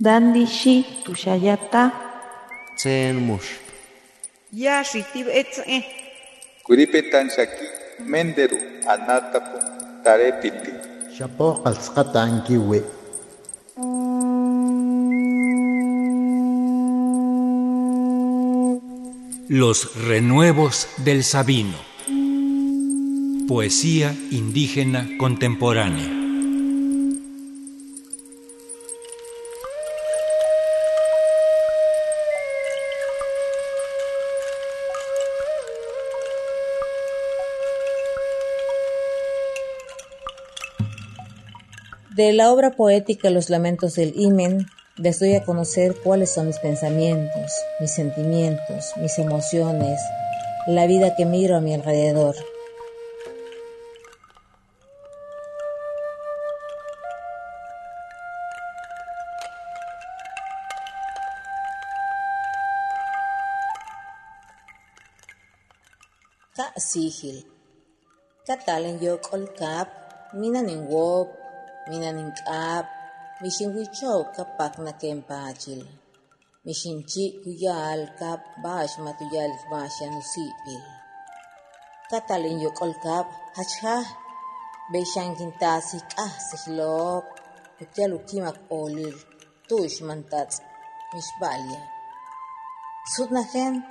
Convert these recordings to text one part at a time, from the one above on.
Dandi shi tushayata. Tsen mush. Ya shitib etze. Kuripetan shaki menderu anatapu tarepiti. Shapo qalsqatan kiwi. Los renuevos del Sabino. Poesía indígena contemporánea. De la obra poética Los Lamentos del Imen, les doy a conocer cuáles son mis pensamientos, mis sentimientos, mis emociones, la vida que miro a mi alrededor. Ka sihil. Katalen yo kolkap, minanin wop, minanin kap, mishin wichow kapak na kempachil. Mishin chi kuyal kap bash matuyal basya nusipil. Katalen yo kolkap, hachha, beishan kintasi kah sihlop, kutyal ukimak olil, tush mantats, mishbalya. Sudnahen,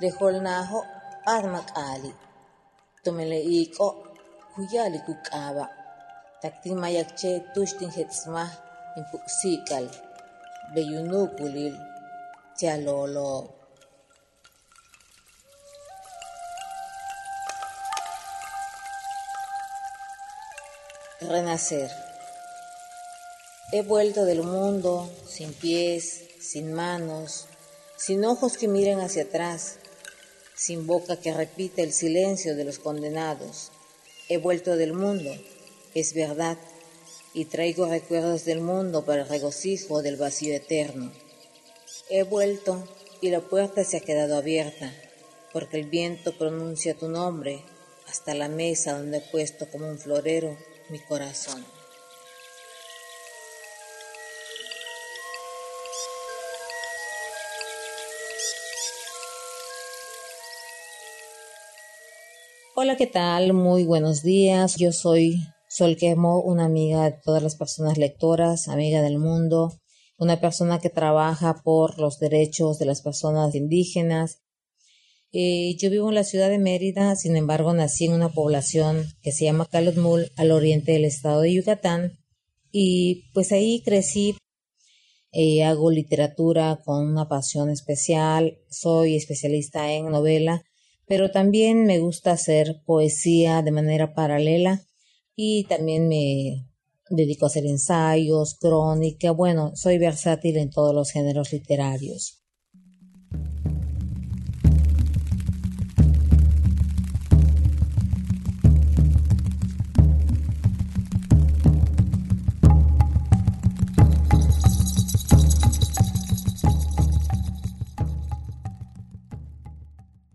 dehol naho, armak ali. Tumeleiko, kuyali kukaba. Taktin mayakche tushtin hetsma, impuksikal. Beyunukulil, tialolo. Renacer. He vuelto del mundo sin pies, sin manos, sin ojos que miren hacia atrás, sin boca que repita el silencio de los condenados. He vuelto del mundo, es verdad, y traigo recuerdos del mundo para el regocijo del vacío eterno. He vuelto y la puerta se ha quedado abierta, porque el viento pronuncia tu nombre hasta la mesa donde he puesto como un florero mi corazón. Hola, ¿qué tal? Muy buenos días. Yo soy Sol Quemo, una amiga de todas las personas lectoras, amiga del mundo, una persona que trabaja por los derechos de las personas indígenas. Yo vivo en la ciudad de Mérida, sin embargo nací en una población que se llama Calotmul, al oriente del estado de Yucatán, y pues ahí crecí. Eh, hago literatura con una pasión especial, soy especialista en novela, pero también me gusta hacer poesía de manera paralela y también me dedico a hacer ensayos, crónica, bueno, soy versátil en todos los géneros literarios.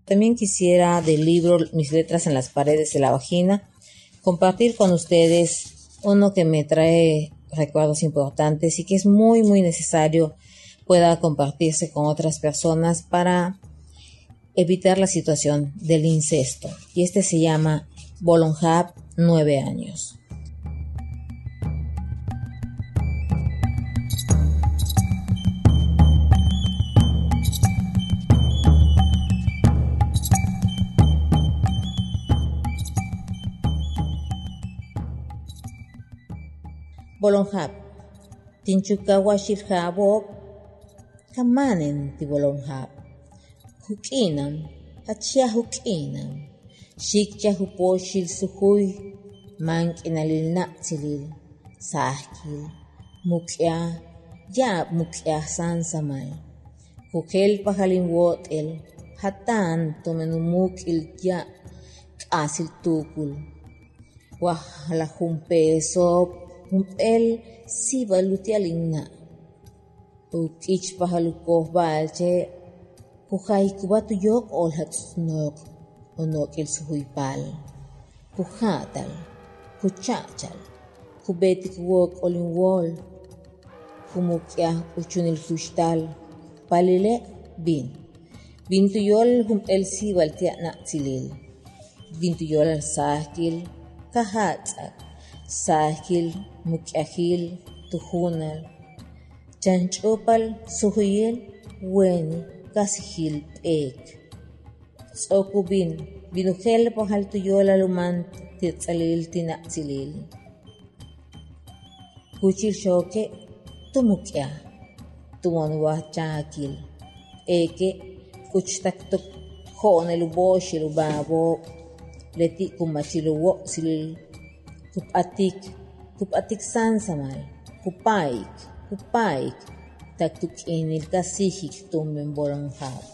También quisiera del libro Mis letras en las paredes de la vagina compartir con ustedes uno que me trae recuerdos importantes y que es muy muy necesario pueda compartirse con otras personas para evitar la situación del incesto. Y este se llama Bolonjab, nueve años. Bolonjab. Tinchukawa shirjabok. Kamanen ti bolonjab. Hukinam. Hachia hukinam. Shikcha huposhil suhui. Mank inalil naktilil. Sahkil. Mukya. Ya mukya sansamay. Kukel pahalin wotel. Hatan tomenumukil ya. Kasil tukul. Wahala humpeso el si balutialinga. Ukich pahalukoh balche. Kuhay kubatu yok olhat snok. Onok il suhuipal. Kuhatal. Kuchachal. Kubetik wok olin wol. humukya uchunil kushtal palile bin bintuyol hum el sibal tiana tilil bintuyol al sahkil kahatsak sahil mukahil tuhunel chanchopal suhuyel wen kasihil ek sokubin binuhel pahal tuyol aluman titsalil tinatsilil kuchil shoke tumukya. Tumonwa chakil. Eke kuchtak tuk Kone lubo shilubabo leti kumachiluwo silil. Kup'atik kup'atik sansamal kupaik kupaik taktuk'inil kasihik tumen boronjar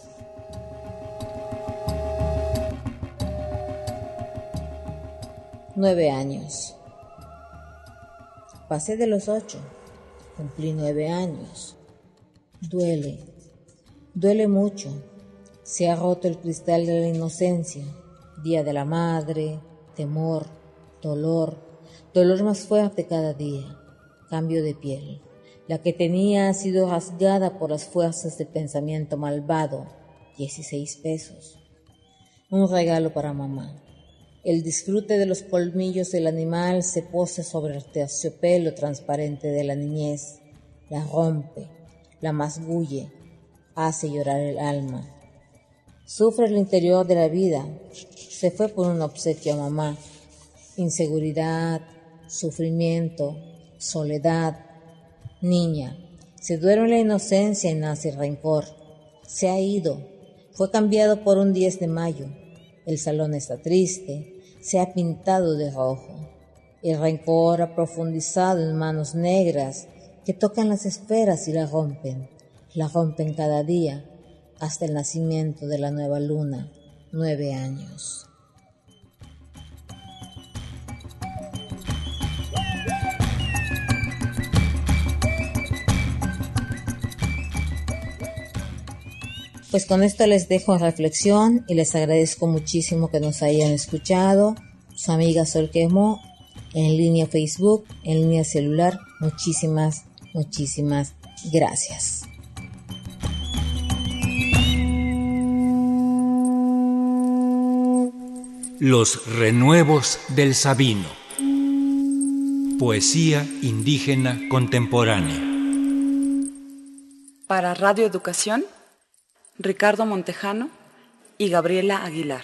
Nueve años. Pasé de los ocho. Cumplí nueve años. Duele. Duele mucho. Se ha roto el cristal de la inocencia. Día de la madre, temor, dolor, dolor más fuerte cada día, cambio de piel. La que tenía ha sido rasgada por las fuerzas del pensamiento malvado. 16 pesos. Un regalo para mamá. El disfrute de los colmillos del animal se posa sobre el terciopelo transparente de la niñez, la rompe, la masgulle, hace llorar el alma. Sufre el interior de la vida, se fue por un obsequio a mamá, inseguridad, sufrimiento, soledad. Niña, se duerme la inocencia y nace el rencor. Se ha ido, fue cambiado por un 10 de mayo. El salón está triste, se ha pintado de rojo. El rencor ha profundizado en manos negras que tocan las esferas y la rompen, la rompen cada día hasta el nacimiento de la nueva luna, nueve años. Pues con esto les dejo en reflexión y les agradezco muchísimo que nos hayan escuchado. Su amiga Sol Quemo en línea Facebook, en línea celular. Muchísimas, muchísimas gracias. Los renuevos del Sabino. Poesía indígena contemporánea. Para Radio Educación Ricardo Montejano y Gabriela Aguilar.